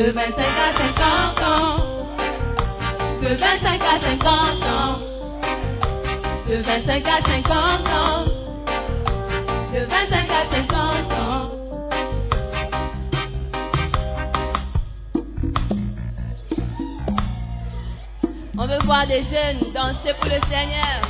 De 25 à 50 ans. De 25 à 50 ans. De 25 à 50 ans. De 25 à 50 ans. On veut voir des jeunes danser pour le Seigneur.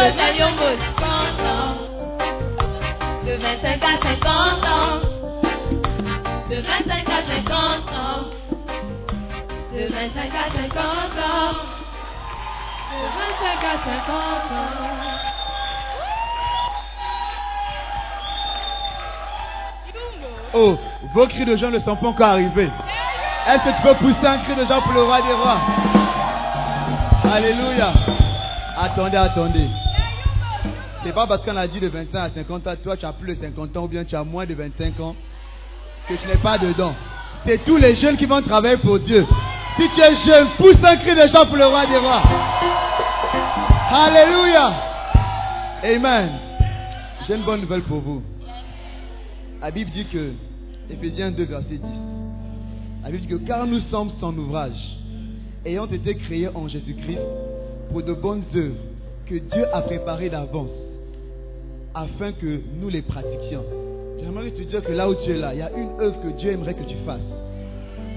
Nous faisons vos 50 ans. De 25 à 50 ans. De 25 à 50 ans. De 25 à 50 ans. De 25 à 50 ans. Oh, vos cris de joie ne sont pas encore arrivés. Est-ce que tu peux pousser un cri de joie pour le roi des rois? Alléluia. Attendez, attendez. C'est pas parce qu'on a dit de 25 à 50 ans, toi tu as plus de 50 ans ou bien tu as moins de 25 ans que tu n'es pas dedans. C'est tous les jeunes qui vont travailler pour Dieu. Si tu es jeune, pousse un cri de joie pour le roi des rois. Alléluia. Amen. J'ai une bonne nouvelle pour vous. La Bible dit que, Ephésiens 2, verset 10, la Bible dit que car nous sommes son ouvrage, ayant été créés en Jésus-Christ pour de bonnes œuvres que Dieu a préparées d'avance, afin que nous les pratiquions. J'aimerais te dire que là où tu es là, il y a une œuvre que Dieu aimerait que tu fasses.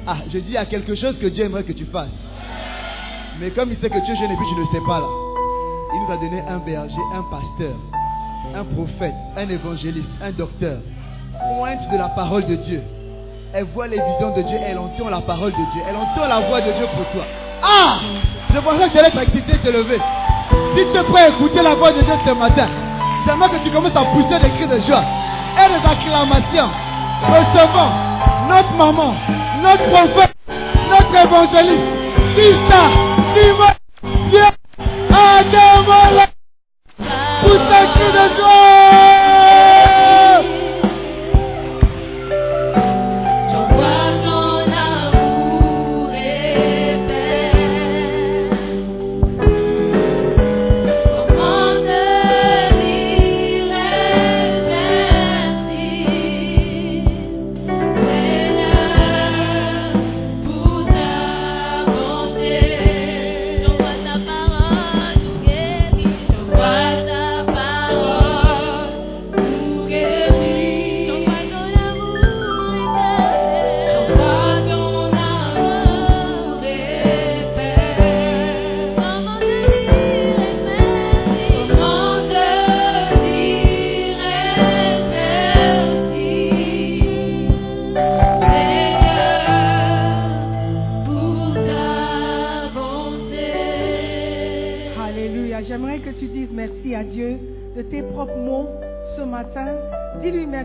Ah, je dis, il y a quelque chose que Dieu aimerait que tu fasses. Mais comme il sait que tu es jeune et puis tu ne sais pas là, il nous a donné un berger, un pasteur, un prophète, un évangéliste, un docteur, pointe de la parole de Dieu. Elle voit les visions de Dieu, elle entend la parole de Dieu, elle entend la voix de Dieu pour toi. Ah Je pensais que tu allais être excité de te lever. Si tu es écouter la voix de Dieu ce matin, j'aimerais que tu commences à pousser des cris de joie et des acclamations. Recevons notre maman, notre prophète, notre évangéliste, Christa, Diva, Dieu, Adamala. Pousse un cri de joie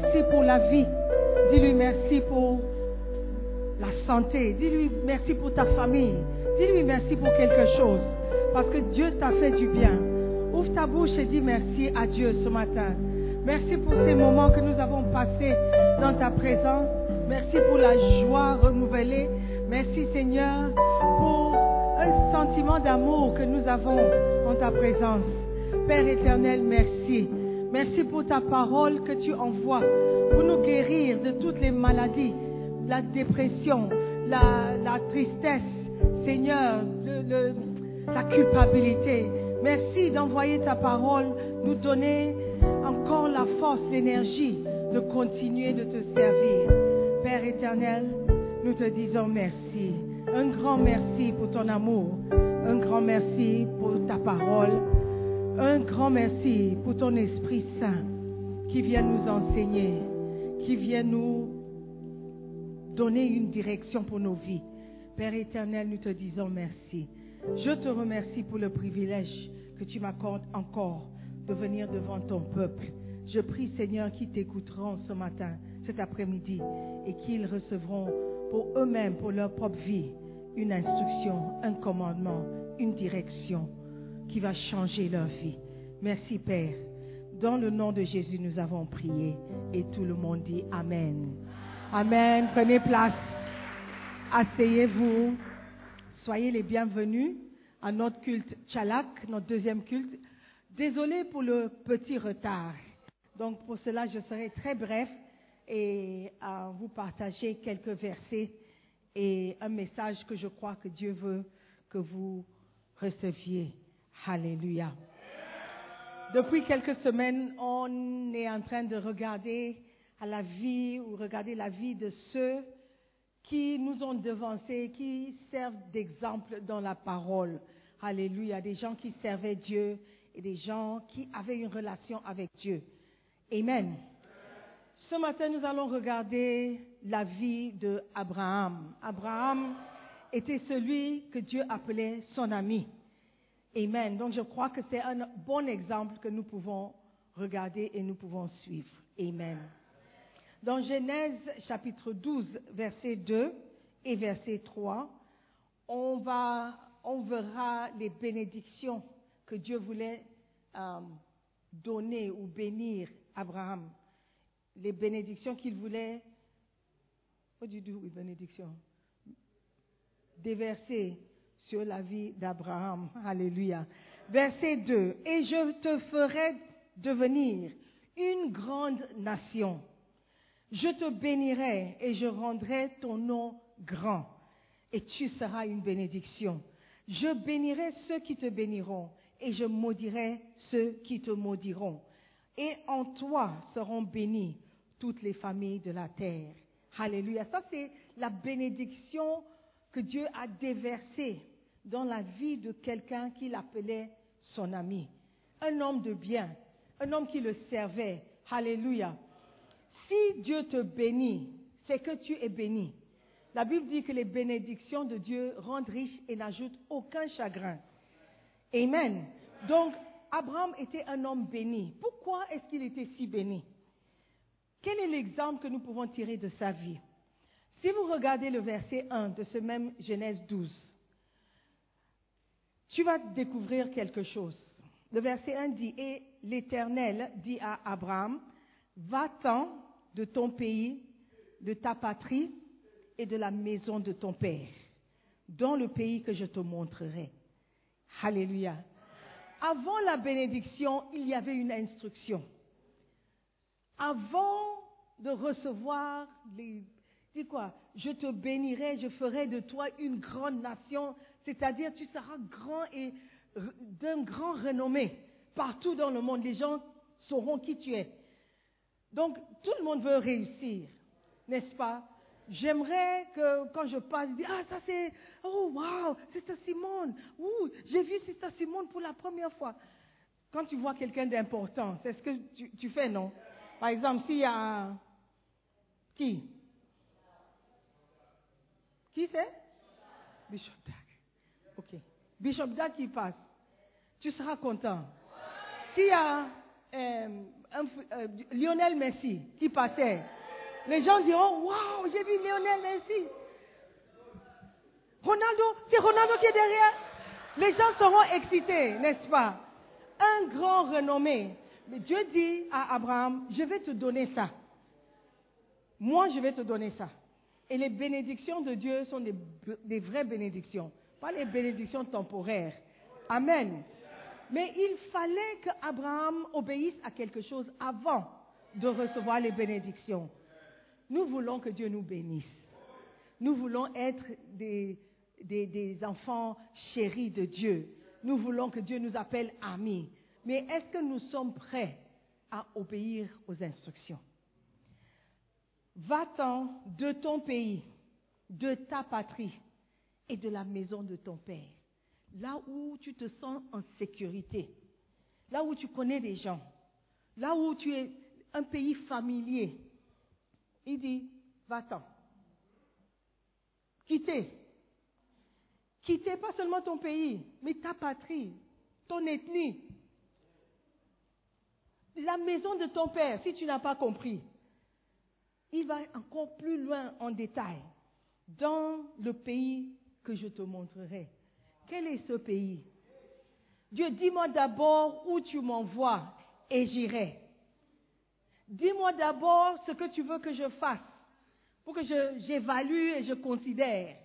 merci pour la vie. Dis-lui merci pour la santé. Dis-lui merci pour ta famille. Dis-lui merci pour quelque chose. Parce que Dieu t'a fait du bien. Ouvre ta bouche et dis merci à Dieu ce matin. Merci pour ces moments que nous avons passés dans ta présence. Merci pour la joie renouvelée. Merci Seigneur pour un sentiment d'amour que nous avons en ta présence. Père éternel, merci. Merci pour ta parole que tu envoies pour nous guérir de toutes les maladies, la dépression, la, tristesse, Seigneur, la culpabilité. Merci d'envoyer ta parole, nous donner encore la force, l'énergie de continuer de te servir. Père éternel, nous te disons merci. Un grand merci pour ton amour. Un grand merci pour ta parole. Un grand merci pour ton Esprit Saint qui vient nous enseigner, qui vient nous donner une direction pour nos vies. Père éternel, nous te disons merci. Je te remercie pour le privilège que tu m'accordes encore de venir devant ton peuple. Je prie, Seigneur, qu'ils t'écouteront ce matin, cet après-midi, et qu'ils recevront pour eux-mêmes, pour leur propre vie, une instruction, un commandement, une direction qui va changer leur vie. Merci, Père. Dans le nom de Jésus, nous avons prié et tout le monde dit Amen. Amen. Prenez place. Asseyez-vous. Soyez les bienvenus à notre culte Chalak, notre deuxième culte. Désolé pour le petit retard. Donc pour cela, je serai très bref et euh, vous partager quelques versets et un message que je crois que Dieu veut que vous receviez. Alléluia. Depuis quelques semaines, on est en train de regarder la vie ou regarder la vie de ceux qui nous ont devancés, qui servent d'exemple dans la parole. Alléluia. Des gens qui servaient Dieu et des gens qui avaient une relation avec Dieu. Amen. Ce matin, nous allons regarder la vie de Abraham. Abraham était celui que Dieu appelait son ami. Amen. Donc je crois que c'est un bon exemple que nous pouvons regarder et nous pouvons suivre. Amen. Dans Genèse chapitre 12, verset 2 et verset 3, on, va, on verra les bénédictions que Dieu voulait euh, donner ou bénir Abraham. Les bénédictions qu'il voulait. What do you do with bénédictions? Déverser sur la vie d'Abraham. Alléluia. Verset 2. Et je te ferai devenir une grande nation. Je te bénirai et je rendrai ton nom grand. Et tu seras une bénédiction. Je bénirai ceux qui te béniront et je maudirai ceux qui te maudiront. Et en toi seront bénies toutes les familles de la terre. Alléluia. Ça, c'est la bénédiction que Dieu a déversée dans la vie de quelqu'un qu'il appelait son ami. Un homme de bien, un homme qui le servait. Alléluia. Si Dieu te bénit, c'est que tu es béni. La Bible dit que les bénédictions de Dieu rendent riche et n'ajoutent aucun chagrin. Amen. Donc, Abraham était un homme béni. Pourquoi est-ce qu'il était si béni? Quel est l'exemple que nous pouvons tirer de sa vie? Si vous regardez le verset 1 de ce même Genèse 12, tu vas découvrir quelque chose. Le verset 1 dit, et l'Éternel dit à Abraham, va-t'en de ton pays, de ta patrie et de la maison de ton père, dans le pays que je te montrerai. Alléluia. Avant la bénédiction, il y avait une instruction. Avant de recevoir les... Dis quoi Je te bénirai, je ferai de toi une grande nation, c'est-à-dire tu seras grand et d'un grand renommé. Partout dans le monde, les gens sauront qui tu es. Donc, tout le monde veut réussir, n'est-ce pas? J'aimerais que quand je passe, je dis, ah, ça c'est, oh, wow, c'est ça Simone. Ouh, j'ai vu ça Simone pour la première fois. Quand tu vois quelqu'un d'important, c'est ce que tu, fais, non? Par exemple, s'il y a... Qui? Qui c'est. Ok. Bishop Dag qui passe. Tu seras content. S'il y a euh, euh, Lionel Messi qui passait, les gens diront, waouh, j'ai vu Lionel Messi. Ronaldo, c'est Ronaldo qui est derrière. Les gens seront excités, n'est-ce pas? Un grand renommé. Mais Dieu dit à Abraham, je vais te donner ça. Moi, je vais te donner ça. Et les bénédictions de Dieu sont des vraies bénédictions, pas les bénédictions temporaires. Amen. Mais il fallait qu'Abraham obéisse à quelque chose avant de recevoir les bénédictions. Nous voulons que Dieu nous bénisse. Nous voulons être des, enfants chéris de Dieu. Nous voulons que Dieu nous appelle amis. Mais est-ce que nous sommes prêts à obéir aux instructions? Va-t'en de ton pays, de ta patrie et de la maison de ton père, là où tu te sens en sécurité, là où tu connais des gens, là où tu es un pays familier. Il dit, va-t'en. Quittez. Quittez pas seulement ton pays, mais ta patrie, ton ethnie, la maison de ton père, si tu n'as pas compris. Il va encore plus loin en détail. Dans le pays que je te montrerai. Quel est ce pays? Dieu, dis-moi d'abord où tu m'envoies et j'irai. Dis-moi d'abord ce que tu veux que je fasse pour que j'évalue et je considère.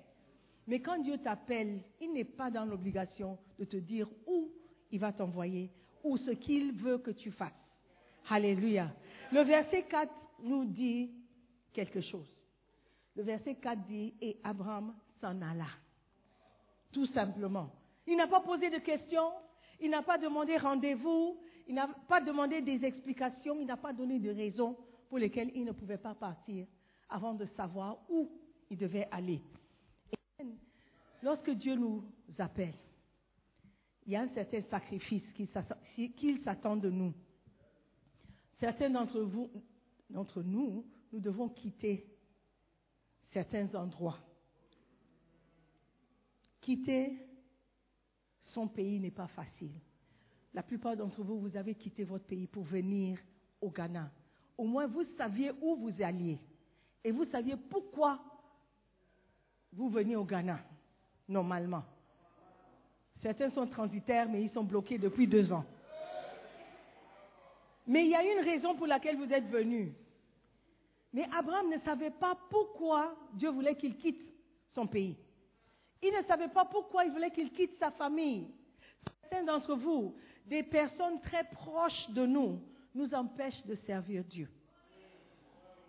Mais quand Dieu t'appelle, il n'est pas dans l'obligation de te dire où il va t'envoyer ou ce qu'il veut que tu fasses. Alléluia. Le verset 4 nous dit quelque chose. Le verset 4 dit, et Abraham s'en alla. Tout simplement. Il n'a pas posé de questions, il n'a pas demandé rendez-vous, il n'a pas demandé des explications, il n'a pas donné de raisons pour lesquelles il ne pouvait pas partir avant de savoir où il devait aller. Lorsque Dieu nous appelle, il y a un certain sacrifice qu'il s'attend de nous. Certains d'entre vous, d'entre nous, nous devons quitter certains endroits. Quitter son pays n'est pas facile. La plupart d'entre vous, vous avez quitté votre pays pour venir au Ghana. Au moins, vous saviez où vous alliez. Et vous saviez pourquoi vous veniez au Ghana, normalement. Certains sont transitaires, mais ils sont bloqués depuis deux ans. Mais il y a une raison pour laquelle vous êtes venus. Mais Abraham ne savait pas pourquoi Dieu voulait qu'il quitte son pays. Il ne savait pas pourquoi il voulait qu'il quitte sa famille. Certains d'entre vous, des personnes très proches de nous, nous empêchent de servir Dieu.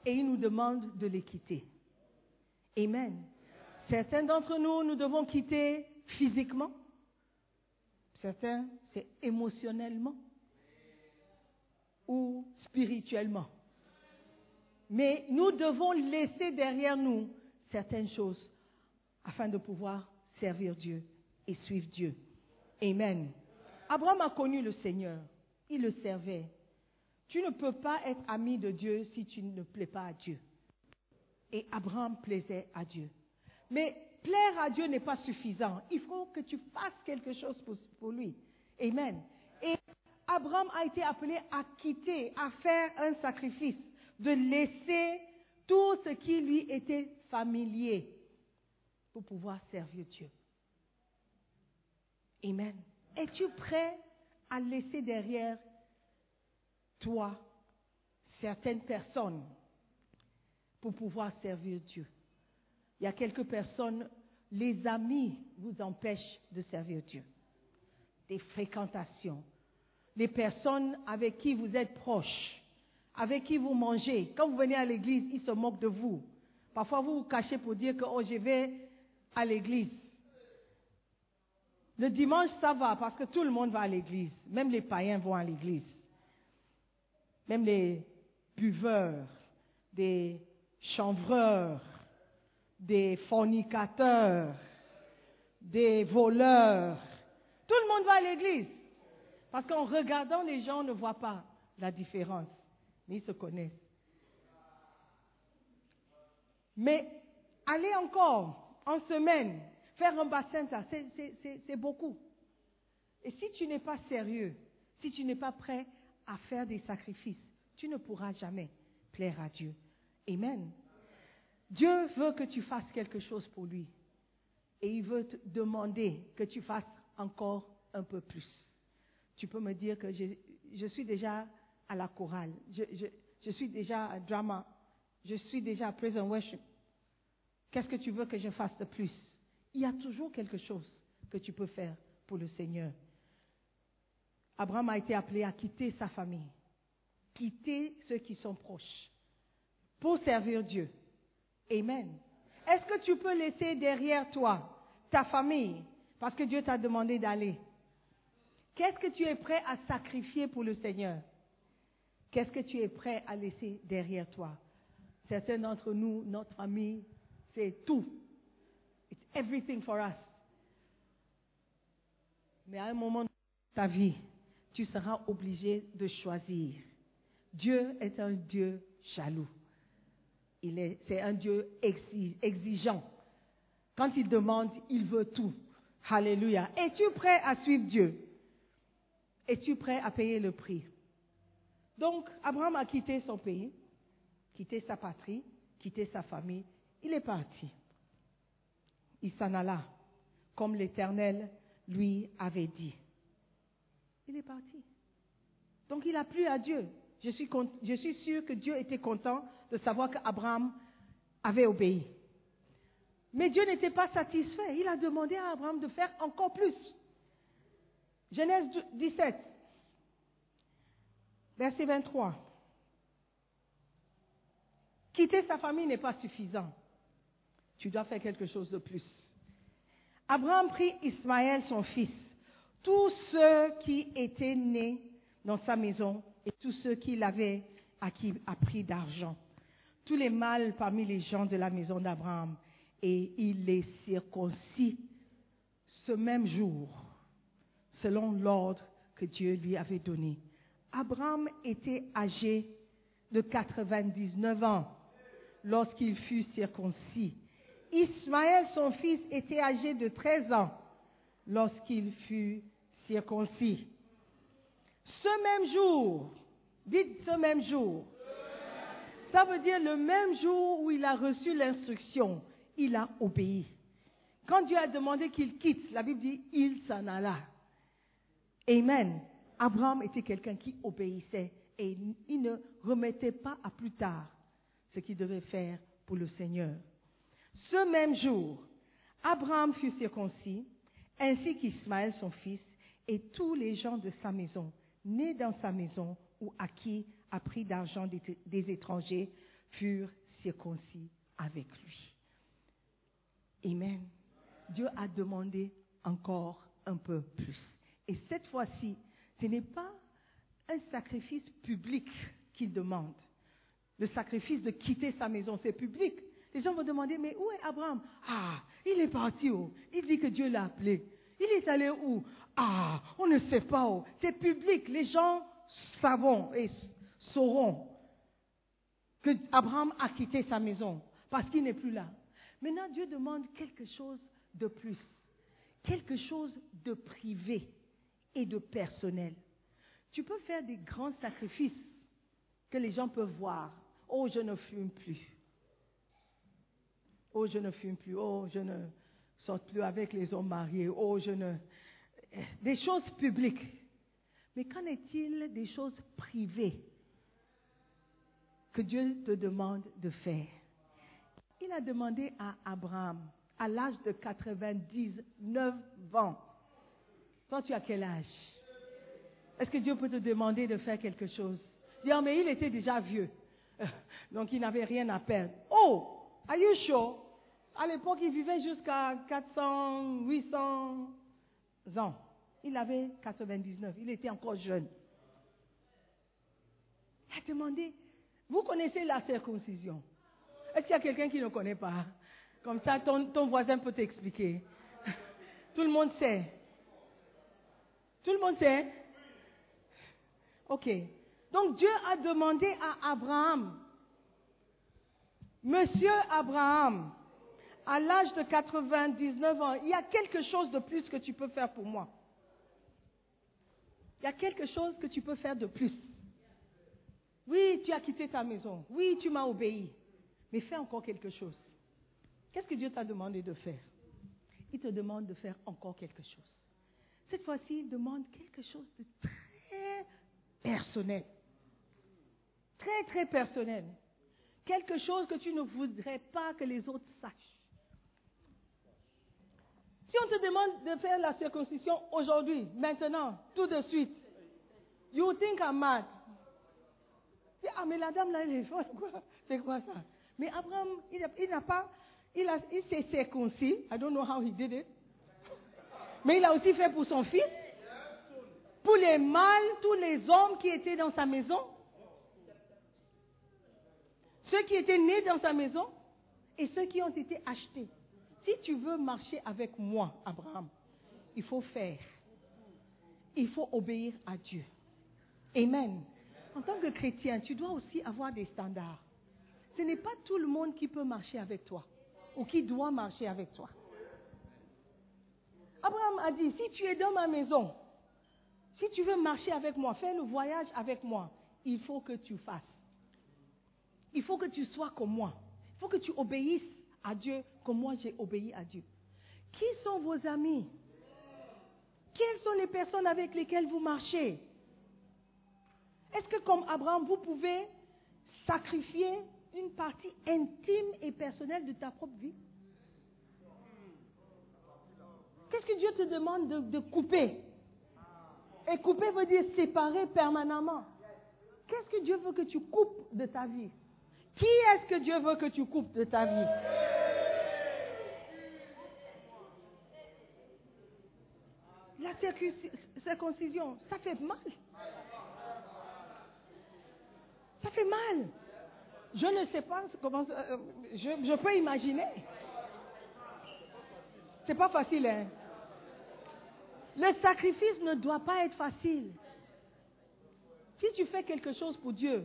Et il nous demande de les quitter. Amen. Certains d'entre nous, nous devons quitter physiquement. Certains, c'est émotionnellement ou spirituellement. Mais nous devons laisser derrière nous certaines choses afin de pouvoir servir Dieu et suivre Dieu. Amen. Abraham a connu le Seigneur. Il le servait. Tu ne peux pas être ami de Dieu si tu ne plais pas à Dieu. Et Abraham plaisait à Dieu. Mais plaire à Dieu n'est pas suffisant. Il faut que tu fasses quelque chose pour, lui. Amen. Et Abraham a été appelé à quitter, à faire un sacrifice, de laisser tout ce qui lui était familier pour pouvoir servir Dieu. Amen. Es-tu prêt à laisser derrière toi certaines personnes pour pouvoir servir Dieu? Il y a quelques personnes, les amis vous empêchent de servir Dieu. Des fréquentations, les personnes avec qui vous êtes proches, avec qui vous mangez. Quand vous venez à l'église, ils se moquent de vous. Parfois, vous vous cachez pour dire que oh, je vais à l'église. Le dimanche, ça va parce que tout le monde va à l'église. Même les païens vont à l'église. Même les buveurs, des chanvreurs, des fornicateurs, des voleurs. Tout le monde va à l'église. Parce qu'en regardant les gens, on ne voit pas la différence, mais ils se connaissent. Mais aller encore en semaine, faire un bassin, c'est beaucoup. Et si tu n'es pas sérieux, si tu n'es pas prêt à faire des sacrifices, tu ne pourras jamais plaire à Dieu. Amen. Dieu veut que tu fasses quelque chose pour lui. Et il veut te demander que tu fasses encore un peu plus tu peux me dire que je, suis déjà à la chorale, je, suis déjà à drama, je suis déjà à prison worship. Qu'est-ce que tu veux que je fasse de plus? Il y a toujours quelque chose que tu peux faire pour le Seigneur. Abraham a été appelé à quitter sa famille, quitter ceux qui sont proches, pour servir Dieu. Amen. Est-ce que tu peux laisser derrière toi ta famille parce que Dieu t'a demandé d'aller? Qu'est-ce que tu es prêt à sacrifier pour le Seigneur? Qu'est-ce que tu es prêt à laisser derrière toi? Certains d'entre nous, notre famille, c'est tout. It's everything for us. Mais à un moment de ta vie, tu seras obligé de choisir. Dieu est un Dieu jaloux. Il est, c'est un Dieu exi- exigeant. Quand il demande, il veut tout. Alléluia. Es-tu prêt à suivre Dieu? Es-tu prêt à payer le prix? Donc, Abraham a quitté son pays, quitté sa patrie, quitté sa famille. Il est parti. Il s'en alla, comme l'Éternel lui avait dit. Il est parti. Donc, il a plu à Dieu. Je suis, je suis sûr que Dieu était content de savoir qu'Abraham avait obéi. Mais Dieu n'était pas satisfait. Il a demandé à Abraham de faire encore plus. Genèse 17, verset 23. Quitter sa famille n'est pas suffisant. Tu dois faire quelque chose de plus. Abraham prit Ismaël, son fils, tous ceux qui étaient nés dans sa maison et tous ceux qu'il avait acquis à prix d'argent, tous les mâles parmi les gens de la maison d'Abraham, et il les circoncis ce même jour, selon l'ordre que Dieu lui avait donné. Abraham était âgé de 99 ans lorsqu'il fut circoncis. Ismaël, son fils, était âgé de 13 ans lorsqu'il fut circoncis. Ce même jour, dites ce même jour, ça veut dire le même jour où il a reçu l'instruction, il a obéi. Quand Dieu a demandé qu'il quitte, la Bible dit, il s'en alla. Amen. Abraham était quelqu'un qui obéissait et il ne remettait pas à plus tard ce qu'il devait faire pour le Seigneur. Ce même jour, Abraham fut circoncis, ainsi qu'Ismaël son fils, et tous les gens de sa maison, nés dans sa maison ou acquis à prix d'argent des, étrangers, furent circoncis avec lui. Amen. Dieu a demandé encore un peu plus. Et cette fois-ci, ce n'est pas un sacrifice public qu'il demande. Le sacrifice de quitter sa maison, c'est public. Les gens vont demander, mais où est Abraham? Ah, il est parti où Il dit que Dieu l'a appelé. Il est allé où? Ah, on ne sait pas où. C'est public. Les gens savent et sauront que Abraham a quitté sa maison parce qu'il n'est plus là. Maintenant, Dieu demande quelque chose de plus, quelque chose de privé et de personnel. Tu peux faire des grands sacrifices que les gens peuvent voir. Oh, je ne fume plus. Oh, je ne fume plus. Oh, je ne sors plus avec les hommes mariés. Oh, je ne. Des choses publiques. Mais qu'en est-il des choses privées que Dieu te demande de faire? Il a demandé à Abraham, à l'âge de 99 ans. Toi, tu as quel âge? Est-ce que Dieu peut te demander de faire quelque chose? Dire, mais il était déjà vieux. Donc, il n'avait rien à perdre. Oh, are you sure? À l'époque, il vivait jusqu'à 400, 800 ans. Il avait 99. Il était encore jeune. Il a demandé, vous connaissez la circoncision? Est-ce qu'il y a quelqu'un qui ne connaît pas? Comme ça, ton, voisin peut t'expliquer. Tout le monde sait. Tout le monde sait Ok. Donc Dieu a demandé à Abraham, Monsieur Abraham, à l'âge de 99 ans, il y a quelque chose de plus que tu peux faire pour moi. Il y a quelque chose que tu peux faire de plus. Oui, tu as quitté ta maison. Oui, tu m'as obéi. Mais fais encore quelque chose. Qu'est-ce que Dieu t'a demandé de faire? Il te demande de faire encore quelque chose. Cette fois-ci, il demande quelque chose de très personnel. Très, très personnel. Quelque chose que tu ne voudrais pas que les autres sachent. Si on te demande de faire la circoncision aujourd'hui, maintenant, tout de suite, you think I'm mad. Ah, mais la dame là, elle est folle, quoi. C'est quoi ça? Mais Abraham, il n'a pas, il, il s'est circoncis. I don't know how he did it. Mais il a aussi fait pour son fils, pour les mâles, tous les hommes qui étaient dans sa maison, ceux qui étaient nés dans sa maison et ceux qui ont été achetés. Si tu veux marcher avec moi, Abraham, il faut faire. il faut obéir à Dieu. Amen. En tant que chrétien, tu dois aussi avoir des standards. Ce n'est pas tout le monde qui peut marcher avec toi ou qui doit marcher avec toi. Abraham a dit, si tu es dans ma maison, si tu veux marcher avec moi, faire le voyage avec moi, il faut que tu fasses. Il faut que tu sois comme moi. Il faut que tu obéisses à Dieu comme moi j'ai obéi à Dieu. Qui sont vos amis? Quelles sont les personnes avec lesquelles vous marchez? Est-ce que comme Abraham, vous pouvez sacrifier une partie intime et personnelle de ta propre vie? Qu'est-ce que Dieu te demande de, de couper? Et couper veut dire séparer permanemment. Qu'est-ce que Dieu veut que tu coupes de ta vie? Qui est-ce que Dieu veut que tu coupes de ta vie? La circoncision, ça fait mal. Ça fait mal. Je ne sais pas comment. euh, je, je peux imaginer. C'est pas facile, hein. Le sacrifice ne doit pas être facile. Si tu fais quelque chose pour Dieu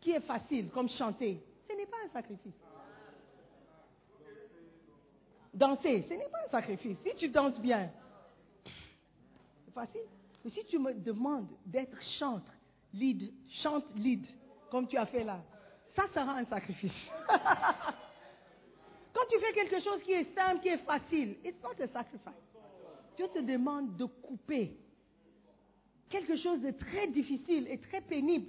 qui est facile, comme chanter, ce n'est pas un sacrifice. Danser, ce n'est pas un sacrifice. Si tu danses bien, c'est facile. Mais si tu me demandes d'être chantre, lead, chante lead, comme tu as fait là, ça sera un sacrifice. Quand tu fais quelque chose qui est simple, qui est facile, it's not a sacrifice. Dieu te demande de couper quelque chose de très difficile et très pénible.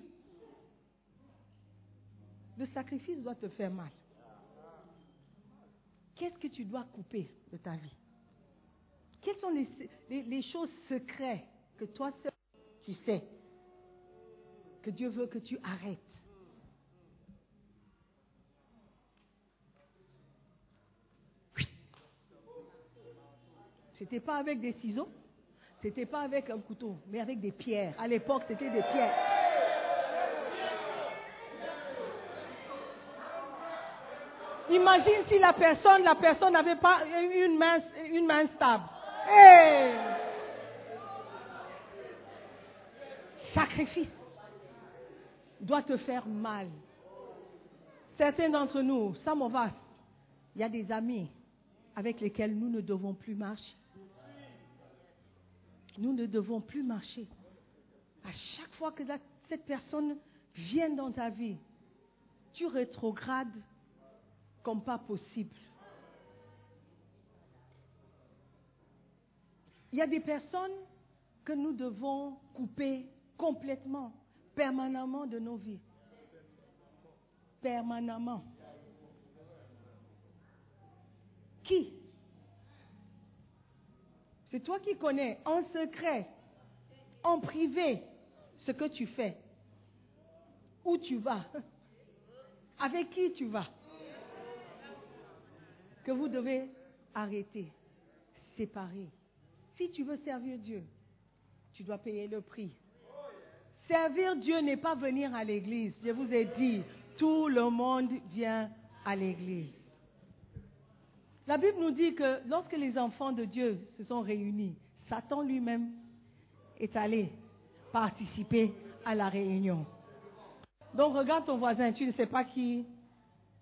Le sacrifice doit te faire mal. Qu'est-ce que tu dois couper de ta vie? Quelles sont les, choses secrètes que toi seul tu sais que Dieu veut que tu arrêtes? C'était pas avec des ciseaux, c'était pas avec un couteau, mais avec des pierres. À l'époque, c'était des pierres. Imagine si la personne, la personne n'avait pas une main, une main stable. Hey! Sacrifice doit te faire mal. Certains d'entre nous, us, il y a des amis avec lesquels nous ne devons plus marcher. Nous ne devons plus marcher. À chaque fois que cette personne vient dans ta vie, tu rétrogrades pas possible. Il y a des personnes que nous devons couper complètement, permanemment de nos vies. Permanemment. Qui? C'est toi qui connais en secret, en privé, ce que tu fais. Où tu vas? Avec qui tu vas? Que vous devez arrêter, séparer. Si tu veux servir Dieu, tu dois payer le prix. Servir Dieu n'est pas venir à l'église. Je vous ai dit, tout le monde vient à l'église. La Bible nous dit que lorsque les enfants de Dieu se sont réunis, Satan lui-même est allé participer à la réunion. Donc regarde ton voisin, tu ne sais pas qui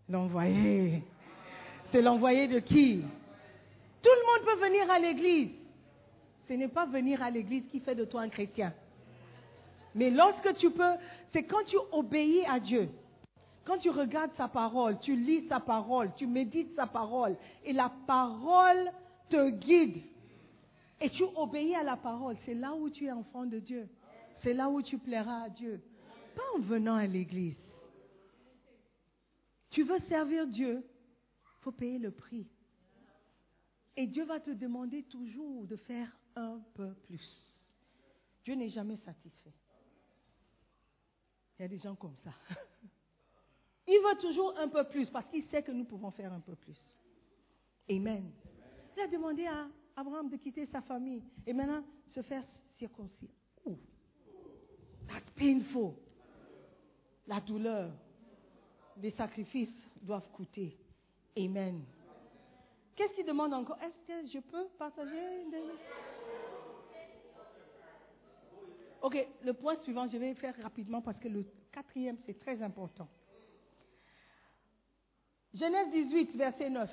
l'envoyé. C'est de qui? Tout le monde peut venir à l'église. Ce n'est pas venir à l'église qui fait de toi un chrétien. Mais lorsque tu peux, c'est quand tu obéis à Dieu. Quand tu regardes sa parole, tu lis sa parole, tu médites sa parole, et la parole te guide, et tu obéis à la parole, c'est là où tu es enfant de Dieu. C'est là où tu plairas à Dieu. Pas en venant à l'église. Tu veux servir Dieu, faut payer le prix. Et Dieu va te demander toujours de faire un peu plus. Dieu n'est jamais satisfait. Il y a des gens comme ça. Il veut toujours un peu plus parce qu'il sait que nous pouvons faire un peu plus. Amen. Il a demandé à Abraham de quitter sa famille et maintenant se faire circoncire. Ouh. That's painful. La douleur, les sacrifices doivent coûter. Amen. Qu'est-ce qu'il demande encore? Est-ce que je peux partager Ok, le point suivant, je vais faire rapidement parce que le quatrième, c'est très important. Genèse 18, verset 9.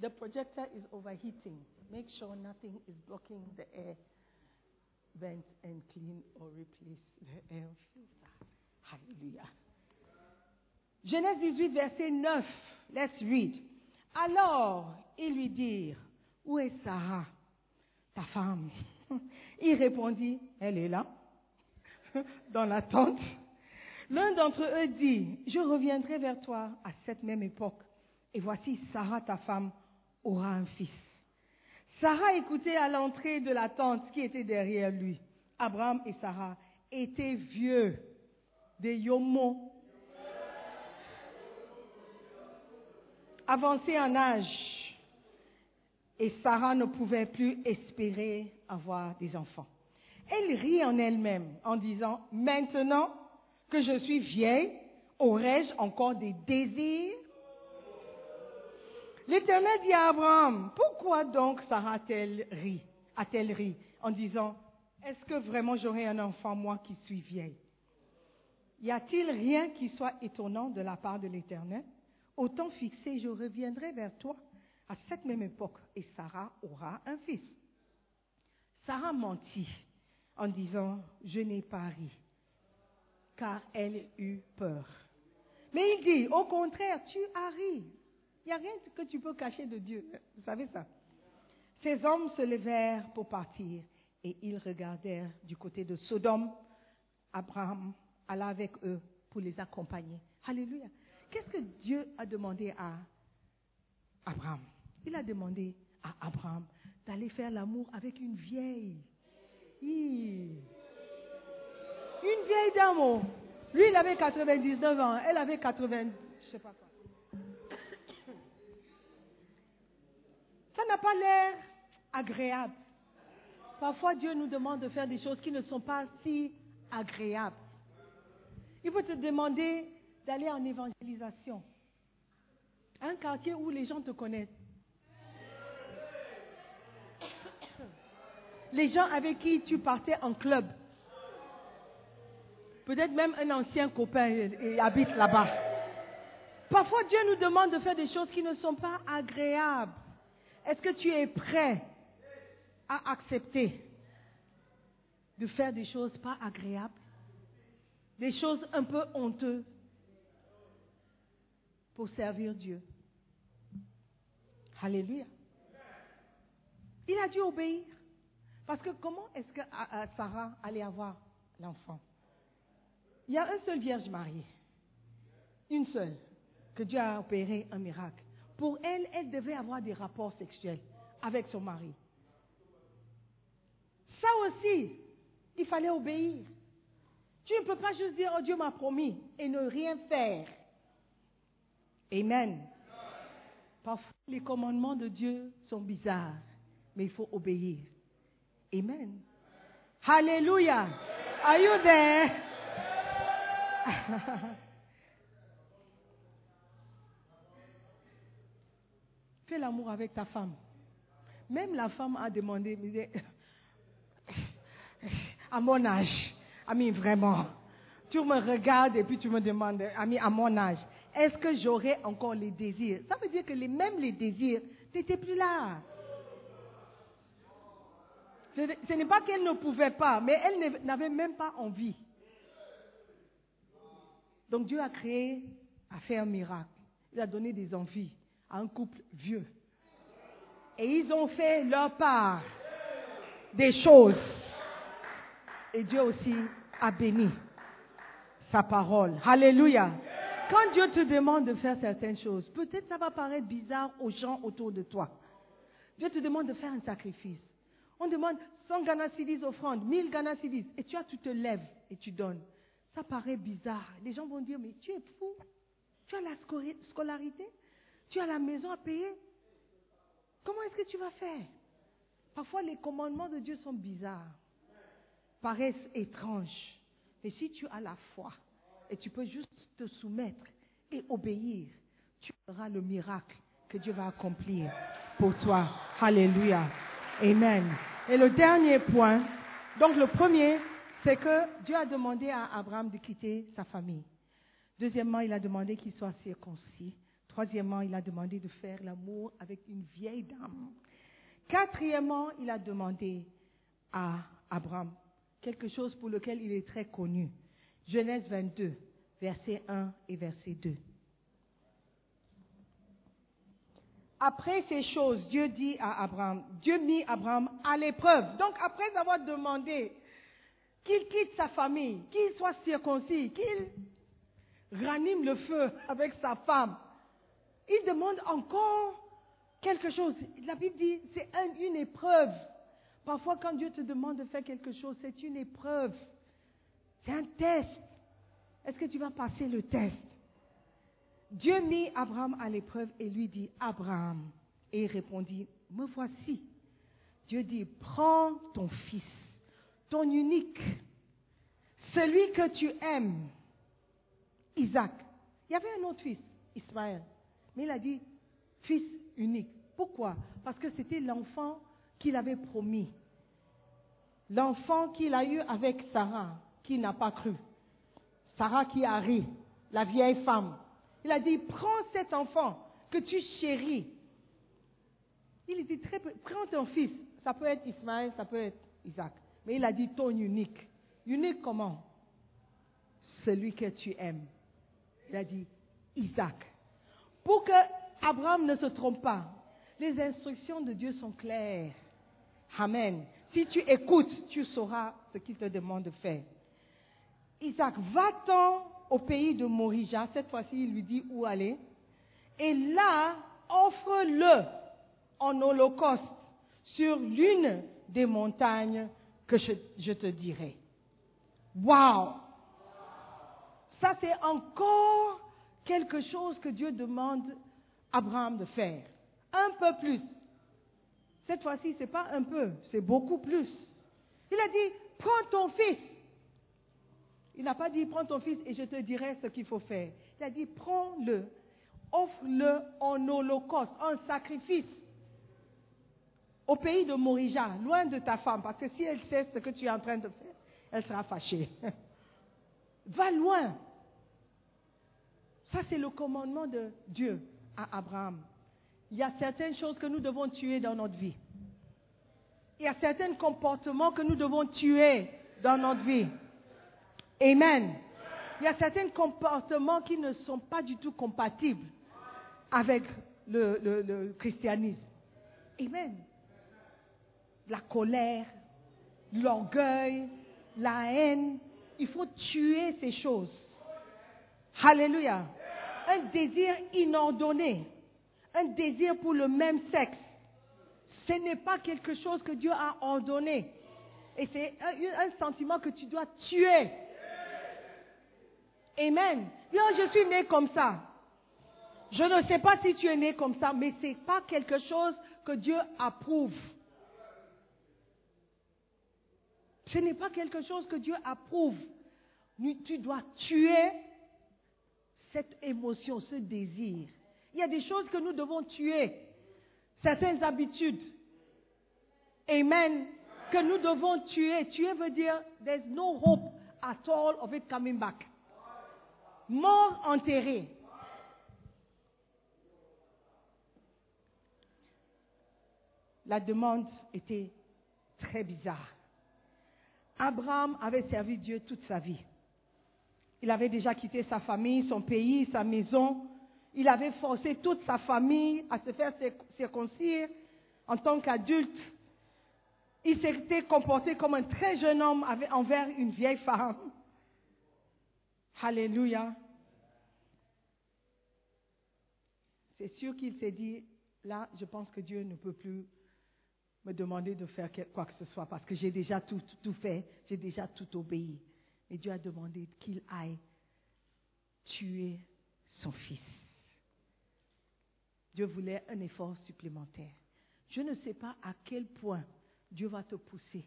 The projector is overheating. Make sure nothing is blocking the air vent and clean or replace the air filter. Hallelujah. Genèse 18, verset 9. Let's read. Alors, ils lui dirent, où est Sarah, ta femme? Il répondit, elle est là, dans la tente. L'un d'entre eux dit, je reviendrai vers toi à cette même époque, et voici Sarah, ta femme, aura un fils. Sarah écoutait à l'entrée de la tente qui était derrière lui. Abraham et Sarah étaient vieux, des yomos, avancés en âge. Et Sarah ne pouvait plus espérer avoir des enfants. Elle rit en elle-même en disant, maintenant que je suis vieille, aurais-je encore des désirs? L'Éternel dit à Abraham, pourquoi donc Sarah a-t-elle ri, a-t-elle ri en disant, est-ce que vraiment j'aurai un enfant, moi qui suis vieille? Y a-t-il rien qui soit étonnant de la part de l'Éternel? Au temps fixé, je reviendrai vers toi à cette même époque et Sarah aura un fils. Sarah mentit en disant, je n'ai pas ri, car elle eut peur. Mais il dit, au contraire, tu as ri. Il n'y a rien que tu peux cacher de Dieu. Vous savez ça. Ces hommes se levèrent pour partir et ils regardèrent du côté de Sodome. Abraham alla avec eux pour les accompagner. Alléluia. Qu'est-ce que Dieu a demandé à Abraham? Il a demandé à Abraham d'aller faire l'amour avec une vieille. Une vieille dame. oh. Lui, il avait 99 ans. Elle avait 80. Je sais pas quoi. Ça n'a pas l'air agréable. Parfois, Dieu nous demande de faire des choses qui ne sont pas si agréables. Il faut te demander d'aller en évangélisation. Un quartier où les gens te connaissent. Les gens avec qui tu partais en club. Peut-être même un ancien copain habite là-bas. Parfois, Dieu nous demande de faire des choses qui ne sont pas agréables. Est-ce que tu es prêt à accepter de faire des choses pas agréables, des choses un peu honteuses? Pour servir Dieu Alléluia. Il a dû obéir. Parce que comment est-ce que ah, ah, Sarah allait avoir l'enfant? Il y a une seule vierge mariée. Une seule. Que Dieu a opéré un miracle. Pour elle, elle devait avoir des rapports sexuels avec son mari. Ça aussi, il fallait obéir. Tu ne peux pas juste dire, oh Dieu m'a promis, et ne rien faire. Amen. Parfois, les commandements de Dieu sont bizarres, mais il faut obéir. Amen. Hallelujah. Are you there? Fais l'amour avec ta femme. Même la femme a demandé, à mon âge, ami vraiment, tu me regardes et puis tu me demandes, ami, à mon âge, est-ce que j'aurai encore les désirs? Ça veut dire que les, même les désirs, n'étais plus là. Ce n'est- pas qu'elle ne pouvait pas, mais elle n'avait même pas envie. Donc Dieu a créé, a fait un miracle. Il a donné des envies à un couple vieux. Et ils ont fait leur part des choses. Et Dieu aussi a béni sa parole. Alléluia. Quand Dieu te demande de faire certaines choses, peut-être ça va paraître bizarre aux gens autour de toi. Dieu te demande de faire un sacrifice. On demande 100 Ghana cedis offrande, 1000 Ghana et tu, tu te lèves et tu donnes. Ça paraît bizarre. Les gens vont dire, mais tu es fou. Tu as la scolarité, tu as la maison à payer. Comment est-ce que tu vas faire? Parfois, les commandements de Dieu sont bizarres, paraissent étranges. Mais si tu as la foi et tu peux juste te soumettre et obéir, tu auras le miracle que Dieu va accomplir pour toi. Alléluia. Amen. Et le dernier point, Donc le premier, c'est que Dieu a demandé à Abraham de quitter sa famille. Deuxièmement, il a demandé qu'il soit circoncis. Troisièmement, il a demandé de faire l'amour avec une vieille dame. Quatrièmement, il a demandé à Abraham quelque chose pour lequel il est très connu. Genèse 22, verset 1 et verset 2. Après ces choses, Dieu dit à Abraham, Dieu mit Abraham à l'épreuve. Donc après avoir demandé qu'il quitte sa famille, qu'il soit circoncis, qu'il ranime le feu avec sa femme, il demande encore quelque chose. La Bible dit, c'est une épreuve. Parfois, quand Dieu te demande de faire quelque chose, c'est une épreuve. C'est un test. Est-ce que tu vas passer le test? Dieu mit Abraham à l'épreuve et lui dit, Abraham. Et il répondit, me voici. Dieu dit, prends ton fils, ton unique, celui que tu aimes, Isaac. Il y avait un autre fils, Ismaël. Mais il a dit, fils unique. Pourquoi? Parce que c'était l'enfant qu'il avait promis. L'enfant qu'il a eu avec Sarah, qui n'a pas cru. Sarah qui a ri, la vieille femme. Il a dit, prends cet enfant que tu chéris. Il était très prends ton fils. Ça peut être Ismaël, ça peut être Isaac. Mais il a dit ton unique. Unique comment? Celui que tu aimes. Il a dit Isaac. Pour que Abraham ne se trompe pas, les instructions de Dieu sont claires. Amen. Si tu écoutes, tu sauras ce qu'il te demande de faire. Isaac, va-t'en au pays de Morija. Cette fois-ci, il lui dit où aller. Et là, offre-le en holocauste sur l'une des montagnes que je, te dirai. Wow! Ça, c'est encore quelque chose que Dieu demande à Abraham de faire. Un peu plus. Cette fois-ci, ce n'est pas un peu, c'est beaucoup plus. Il a dit, prends ton fils il n'a pas dit prends ton fils et je te dirai ce qu'il faut faire. Il a dit prends-le, offre-le en holocauste, en sacrifice au pays de Morija, loin de ta femme, parce que si elle sait ce que tu es en train de faire, elle sera fâchée. Va loin. Ça, c'est le commandement de Dieu à Abraham. Il y a certaines choses que nous devons tuer dans notre vie. Il y a certains comportements que nous devons tuer dans notre vie. Amen. Il y a certains comportements qui ne sont pas du tout compatibles avec le, christianisme. Amen. La colère, l'orgueil, la haine. Il faut tuer ces choses. Alléluia. Un désir inordonné, un désir pour le même sexe. Ce n'est pas quelque chose que Dieu a ordonné. Et c'est un sentiment que tu dois tuer. Amen. je suis né comme ça. Je ne sais pas si tu es né comme ça, mais ce n'est pas quelque chose que Dieu approuve. Ce n'est pas quelque chose que Dieu approuve. Tu dois tuer cette émotion, ce désir. Il y a des choses que nous devons tuer. Certaines habitudes. Amen. Que nous devons tuer. Tuer veut dire there's no hope at all of it coming back mort enterré. La demande était très bizarre. Abraham avait servi Dieu toute sa vie. Il avait déjà quitté sa famille, son pays, sa maison. Il avait forcé toute sa famille à se faire circoncire en tant qu'adulte. Il s'était comporté comme un très jeune homme envers une vieille femme. Alléluia. C'est sûr qu'il s'est dit, là, je pense que Dieu ne peut plus me demander de faire quoi que ce soit parce que j'ai déjà tout, tout fait, j'ai déjà tout obéi. Et Dieu a demandé qu'il aille tuer son fils. Dieu voulait un effort supplémentaire. Je ne sais pas à quel point Dieu va te pousser.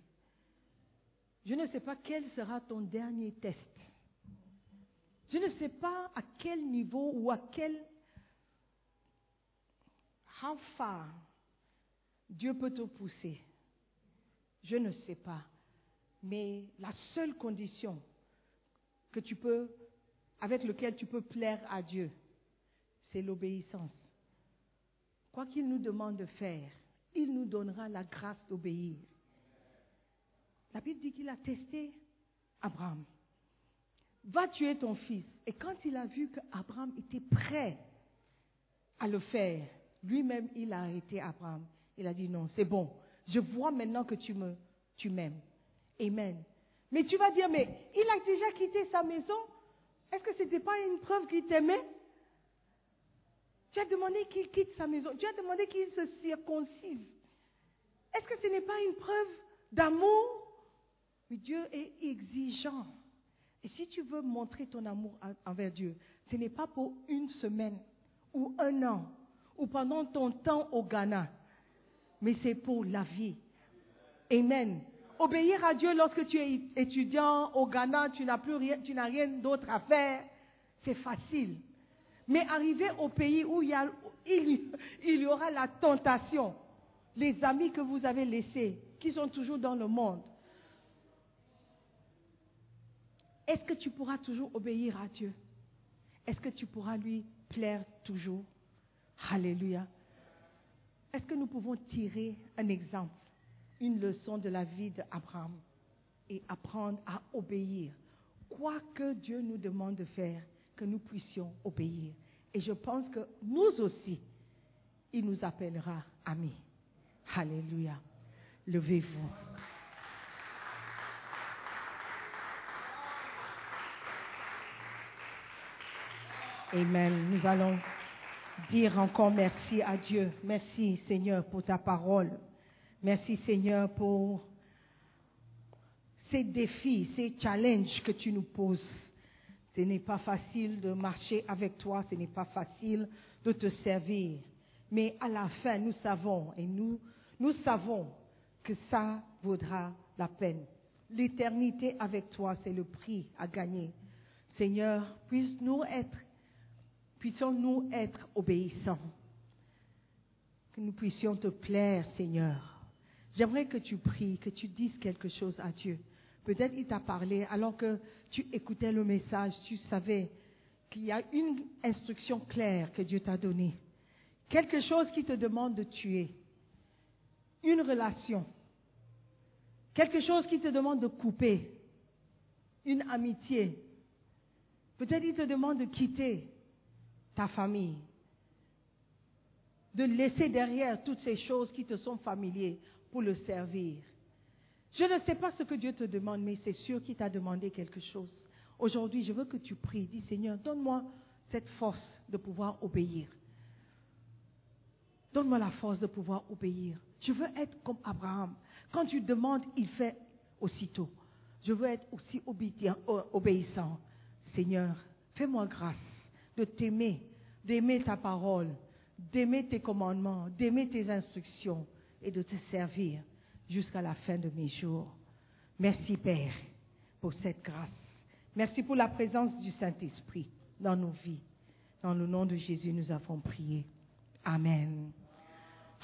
Je ne sais pas quel sera ton dernier test. Je ne sais pas à quel niveau ou à quel how far Dieu peut te pousser. Je ne sais pas. Mais la seule condition avec laquelle tu peux plaire à Dieu, c'est l'obéissance. Quoi qu'il nous demande de faire, il nous donnera la grâce d'obéir. La Bible dit qu'il a testé Abraham. Va tuer ton fils. Et quand il a vu qu'Abraham était prêt à le faire, lui-même, il a arrêté Abraham. Il a dit non, c'est bon. Je vois maintenant que tu me, tu m'aimes. Amen. Mais tu vas dire, mais il a déjà quitté sa maison. Est-ce que ce n'était pas une preuve qu'il t'aimait? Tu as demandé qu'il quitte sa maison. Tu as demandé qu'il se circoncise. Est-ce que ce n'est pas une preuve d'amour? Mais Dieu est exigeant. Et si tu veux montrer ton amour envers Dieu, ce n'est pas pour une semaine ou un an ou pendant ton temps au Ghana, mais c'est pour la vie. Amen. Obéir à Dieu lorsque tu es étudiant au Ghana, tu n'as plus rien, tu n'as rien d'autre à faire, c'est facile. Mais arriver au pays où il y, aura la tentation, les amis que vous avez laissés, qui sont toujours dans le monde, est-ce que tu pourras toujours obéir à Dieu? Est-ce que tu pourras lui plaire toujours? Alléluia. Est-ce que nous pouvons tirer un exemple, une leçon de la vie d'Abraham et apprendre à obéir? Quoi que Dieu nous demande de faire, que nous puissions obéir. Et je pense que nous aussi, il nous appellera amis. Alléluia. Levez-vous. Amen. Nous allons dire encore merci à Dieu. Merci Seigneur pour ta parole. Merci Seigneur pour ces défis, ces challenges que tu nous poses. Ce n'est pas facile de marcher avec toi, ce n'est pas facile de te servir. Mais à la fin, nous savons et nous, nous savons que ça vaudra la peine. L'éternité avec toi, c'est le prix à gagner. Seigneur, puisse-nous être puissions-nous être obéissants? Que nous puissions te plaire, Seigneur. J'aimerais que tu pries, que tu dises quelque chose à Dieu. Peut-être il t'a parlé alors que tu écoutais le message, tu savais qu'il y a une instruction claire que Dieu t'a donnée. Quelque chose qui te demande de tuer. Une relation. Quelque chose qui te demande de couper. Une amitié. Peut-être il te demande de quitter ta famille, de laisser derrière toutes ces choses qui te sont familières pour le servir. Je ne sais pas ce que Dieu te demande, mais c'est sûr qu'il t'a demandé quelque chose. Aujourd'hui, je veux que tu pries. Dis Seigneur, donne-moi cette force de pouvoir obéir. Donne-moi la force de pouvoir obéir. Je veux être comme Abraham. Quand tu demandes, il fait aussitôt. Je veux être aussi obéissant. Seigneur, fais-moi grâce de t'aimer, d'aimer ta parole, d'aimer tes commandements, d'aimer tes instructions et de te servir jusqu'à la fin de mes jours. Merci Père pour cette grâce. Merci pour la présence du Saint-Esprit dans nos vies. Dans le nom de Jésus, nous avons prié. Amen.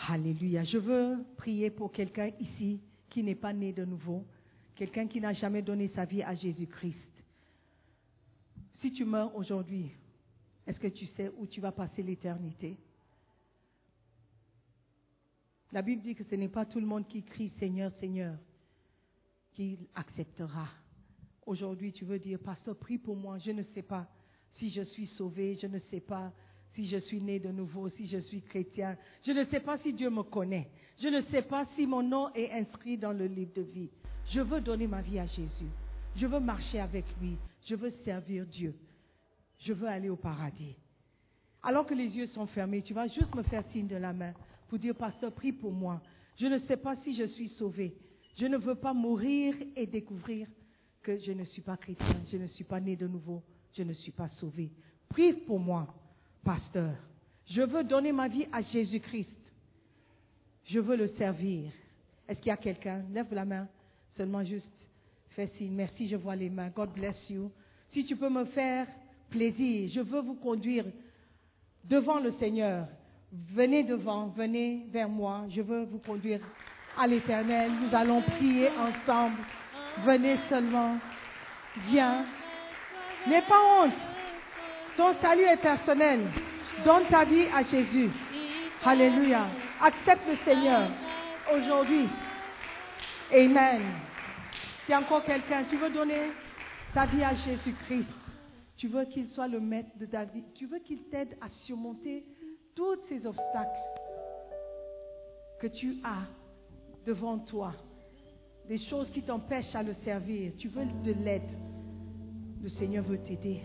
Alléluia. Je veux prier pour quelqu'un ici qui n'est pas né de nouveau, quelqu'un qui n'a jamais donné sa vie à Jésus-Christ. Si tu meurs aujourd'hui, est-ce que tu sais où tu vas passer l'éternité? La Bible dit que ce n'est pas tout le monde qui crie Seigneur, Seigneur, qui acceptera. Aujourd'hui, tu veux dire, Pasteur, prie pour moi. Je ne sais pas si je suis sauvé, je ne sais pas si je suis né de nouveau, si je suis chrétien. Je ne sais pas si Dieu me connaît. Je ne sais pas si mon nom est inscrit dans le livre de vie. Je veux donner ma vie à Jésus. Je veux marcher avec lui. Je veux servir Dieu je veux aller au paradis. Alors que les yeux sont fermés, tu vas juste me faire signe de la main pour dire, pasteur, prie pour moi. Je ne sais pas si je suis sauvé. Je ne veux pas mourir et découvrir que je ne suis pas chrétien, je ne suis pas né de nouveau, je ne suis pas sauvé. Prie pour moi, pasteur. Je veux donner ma vie à Jésus-Christ. Je veux le servir. Est-ce qu'il y a quelqu'un? Lève la main. Seulement juste fais signe. Merci, je vois les mains. God bless you. Si tu peux me faire plaisir. Je veux vous conduire devant le Seigneur. Venez devant, venez vers moi. Je veux vous conduire à l'éternel. Nous allons prier ensemble. Venez seulement. Viens. N'aie pas honte. Ton salut est personnel. Donne ta vie à Jésus. Alléluia. Accepte le Seigneur aujourd'hui. Amen. A encore quelqu'un, tu veux donner ta vie à Jésus-Christ? Tu veux qu'il soit le maître de ta vie. Tu veux qu'il t'aide à surmonter tous ces obstacles que tu as devant toi. Des choses qui t'empêchent à le servir. Tu veux de l'aide. Le Seigneur veut t'aider.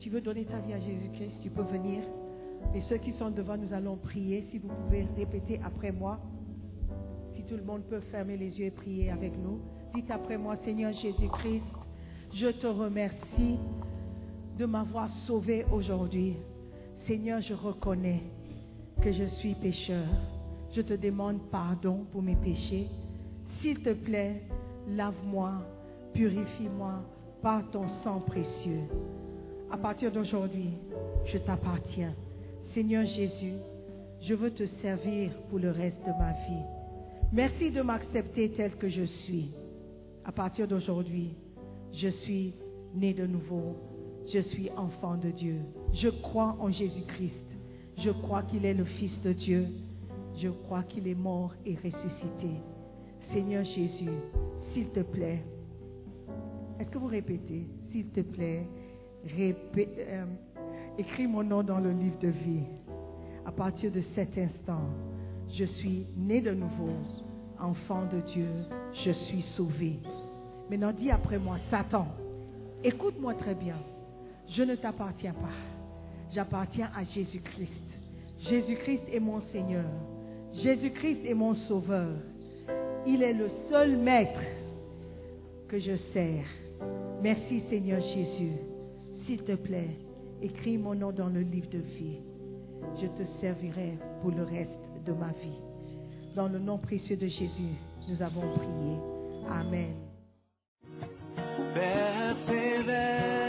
Tu veux donner ta vie à Jésus-Christ. Tu peux venir. Et ceux qui sont devant, nous allons prier. Si vous pouvez répéter après moi. Si tout le monde peut fermer les yeux et prier avec nous. Dites après moi, Seigneur Jésus-Christ, je te remercie de m'avoir sauvé aujourd'hui. Seigneur, je reconnais que je suis pécheur. Je te demande pardon pour mes péchés. S'il te plaît, lave-moi, purifie-moi par ton sang précieux. À partir d'aujourd'hui, je t'appartiens. Seigneur Jésus, je veux te servir pour le reste de ma vie. Merci de m'accepter tel que je suis. À partir d'aujourd'hui, je suis né de nouveau. Je suis enfant de Dieu. Je crois en Jésus-Christ. Je crois qu'il est le Fils de Dieu. Je crois qu'il est mort et ressuscité. Seigneur Jésus, s'il te plaît, est-ce que vous répétez, s'il te plaît, euh, écris mon nom dans le livre de vie. À partir de cet instant, je suis né de nouveau, enfant de Dieu, je suis sauvé. Maintenant, dis après moi, Satan, écoute-moi très bien. Je ne t'appartiens pas. J'appartiens à Jésus-Christ. Jésus-Christ est mon Seigneur. Jésus-Christ est mon Sauveur. Il est le seul Maître que je sers. Merci Seigneur Jésus. S'il te plaît, écris mon nom dans le livre de vie. Je te servirai pour le reste de ma vie. Dans le nom précieux de Jésus, nous avons prié. Amen.